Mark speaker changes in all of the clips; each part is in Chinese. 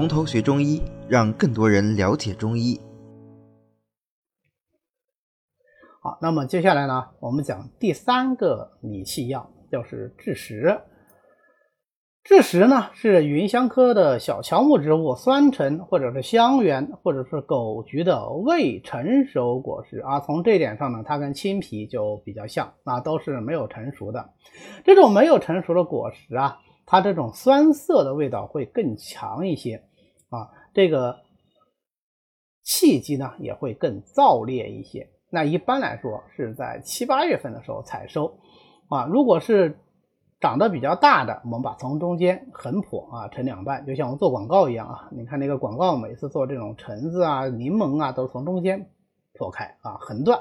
Speaker 1: 从头学中医，让更多人了解中医。
Speaker 2: 好，那么接下来呢，我们讲第三个理气药，就是枳实。枳实呢是芸香科的小乔木植物，酸橙或者是香橼或者是枸橘的未成熟果实啊。从这点上呢，它跟青皮就比较像啊，都是没有成熟的。这种没有成熟的果实啊，它这种酸涩的味道会更强一些，这个契机呢也会更燥烈一些。那一般来说是在七八月份的时候采收啊，如果是。长得比较大的，我们把从中间横剖啊，成两半，就像我们做广告一样啊。你看那个广告，每次做这种橙子啊、柠檬啊，都从中间剖开啊，横断，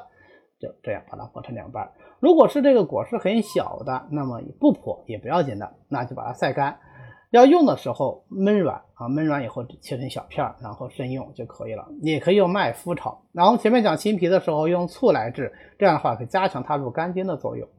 Speaker 2: 就这样把它剖成两半。如果是这个果实很小的，那么不剖也不要紧的，那就把它晒干。要用的时候焖软啊，焖软以后切成小片儿，然后生用就可以了。也可以用麦麸炒。然后前面讲青皮的时候用醋来治，这样的话可以加强它入肝经的作用。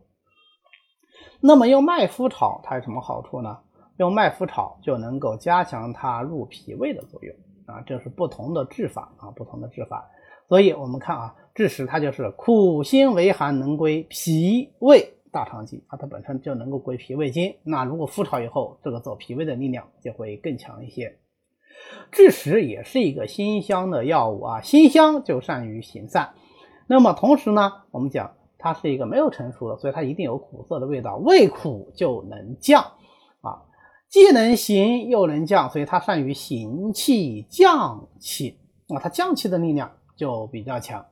Speaker 2: 那么用麦麸炒它有什么好处呢？用麦麸炒就能够加强它入脾胃的作用啊，这是不同的治法啊，不同的治法。所以我们看啊，枳实它就是苦辛为寒，能归脾胃大肠经啊，它本身就能够归脾胃经。那如果复炒以后，这个走脾胃的力量就会更强一些。枳实也是一个辛香的药物啊，辛香就善于行散。那么同时呢，我们讲。它是一个没有成熟的，所以它一定有苦涩的味道。味苦就能降啊，既能行又能降，所以它善于行气降气啊，它降气的力量就比较强，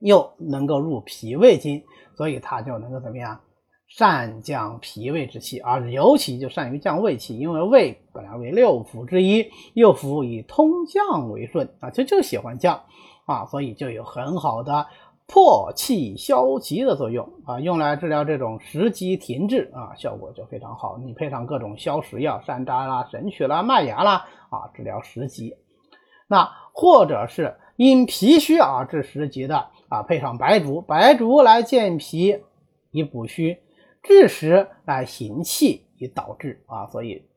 Speaker 2: 又能够入脾胃经，所以它就能够怎么样，善降脾胃之气啊，尤其就善于降胃气，因为胃本来为六腑之一，六腑以通降为顺啊，就就喜欢降啊，所以就有很好的。破气消积的作用啊，用来治疗这种食积停滞啊，效果就非常好。你配上各种消食药，山楂啦、神曲啦、麦芽啦啊，治疗食积。那或者是因脾虚而致食积的啊，配上白术，白术来健脾以补虚，枳实来行气以导滞啊，所以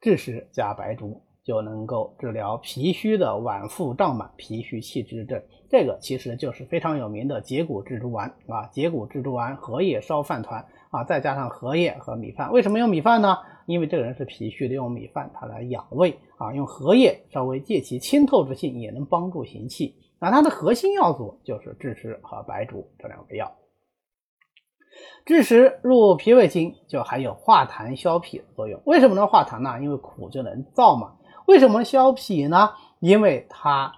Speaker 2: 枳实加白术。就能够治疗脾虚的脘腹胀满、脾虚气滞症，这个其实就是非常有名的解骨蜘蛛丸啊。解骨蜘蛛丸，荷叶烧饭团啊，再加上荷叶和米饭。为什么用米饭呢？因为这个人是脾虚的，用米饭它来养胃啊。用荷叶稍微借其清透之性，也能帮助行气。那它的核心要素就是枳实和白术这两味药。枳实入脾胃经，就还有化痰消痞的作用。为什么能化痰呢？因为苦就能燥嘛。为什么消痞呢？因为它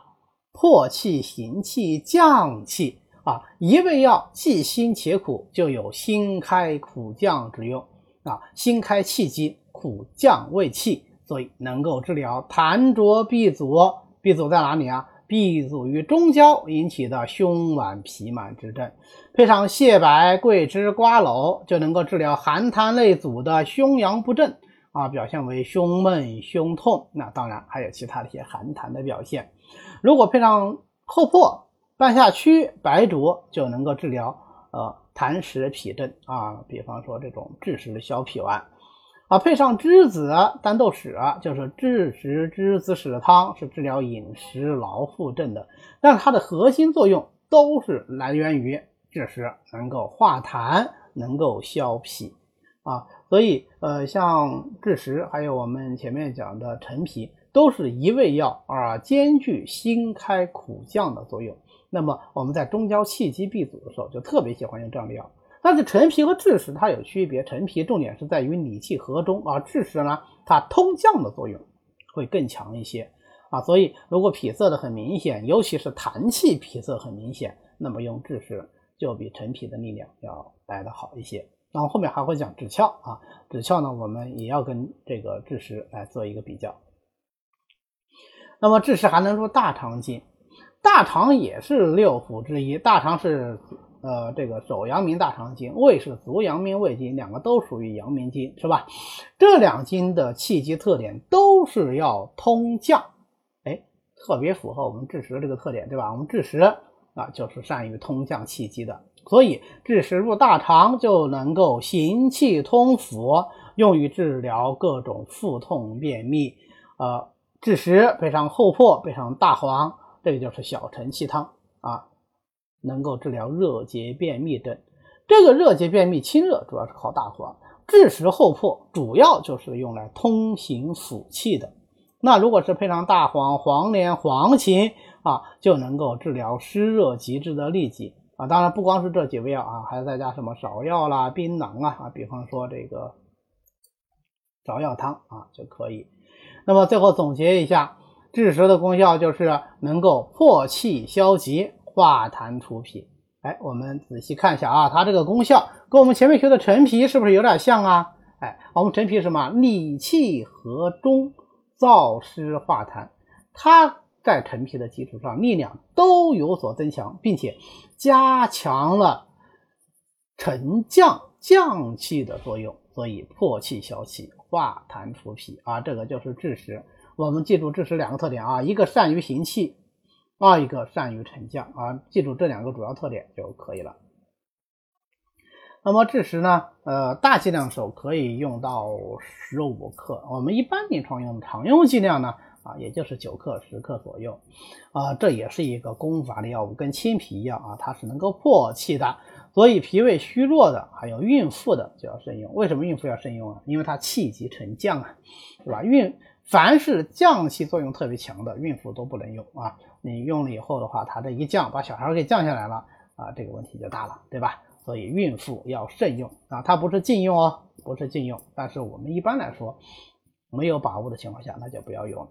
Speaker 2: 破气行气降气啊，一味药既辛且苦，就有辛开苦降之用啊，辛开气机，苦降胃气，所以能够治疗痰浊闭阻。闭阻在哪里啊？闭阻于中焦引起的胸脘痞满之症，配上蟹白、桂枝、瓜蒌，就能够治疗寒痰内阻的胸阳不振。啊，表现为胸闷、胸痛，那当然还有其他的一些寒痰的表现。如果配上厚朴、半夏曲、白术，就能够治疗呃痰湿痞症啊。比方说这种枳实消痞丸啊，配上栀子、丹豆豉，就是枳实栀子豉汤，是治疗饮食劳腹症的。但是它的核心作用都是来源于枳实，能够化痰，能够消痞啊。所以，呃，像枳实，还有我们前面讲的陈皮，都是一味药啊，兼具辛开苦降的作用。那么我们在中焦气机闭阻的时候，就特别喜欢用这样的药。但是陈皮和枳实它有区别，陈皮重点是在于理气和中啊，枳实呢，它通降的作用会更强一些啊。所以，如果脾涩的很明显，尤其是痰气脾涩很明显，那么用枳实就比陈皮的力量要来的好一些。然后后面还会讲枳壳啊，枳壳呢，我们也要跟这个枳实来做一个比较。那么枳实还能入大肠经，大肠也是六腑之一，大肠是呃这个手阳明大肠经，胃是足阳明胃经，两个都属于阳明经，是吧？这两经的气机特点都是要通降，哎，特别符合我们枳实这个特点，对吧？我们枳实啊就是善于通降气机的。所以枳实入大肠就能够行气通腑，用于治疗各种腹痛、便秘呃枳实配上厚朴配上大黄，这个就是小承气汤啊，能够治疗热结便秘症。这个热结便秘清热主要是靠大黄，枳实厚朴主要就是用来通行腑气的。那如果是配上大黄、黄连、黄芩啊，就能够治疗湿热极致的痢疾啊。当然不光是这几味药啊，还要再加什么芍药啦、槟榔啊啊，比方说这个芍药汤啊就可以。那么最后总结一下，枳实的功效就是能够破气消积、化痰除痞。哎，我们仔细看一下啊，它这个功效跟我们前面学的陈皮是不是有点像啊？哎，我们陈皮什么？理气和中，燥湿化痰。它在陈皮的基础上，力量都有所增强，并且加强了沉降降气的作用，所以破气消气、化痰除痞啊，这个就是枳实。我们记住枳实两个特点啊，一个善于行气。二一个善于沉降啊，记住这两个主要特点就可以了。那么枳实呢，呃，大剂量时候可以用到十五克，我们一般临床用常用剂量呢，啊，也就是九克、十克左右，啊，这也是一个功法的药物，跟青皮一样啊，它是能够破气的，所以脾胃虚弱的，还有孕妇的就要慎用。为什么孕妇要慎用啊？因为它气急沉降啊，是吧？孕凡是降气作用特别强的，孕妇都不能用啊。你用了以后的话，它这一降，把小孩给降下来了啊，这个问题就大了，对吧？所以孕妇要慎用啊，它不是禁用哦，不是禁用，但是我们一般来说没有把握的情况下，那就不要用了。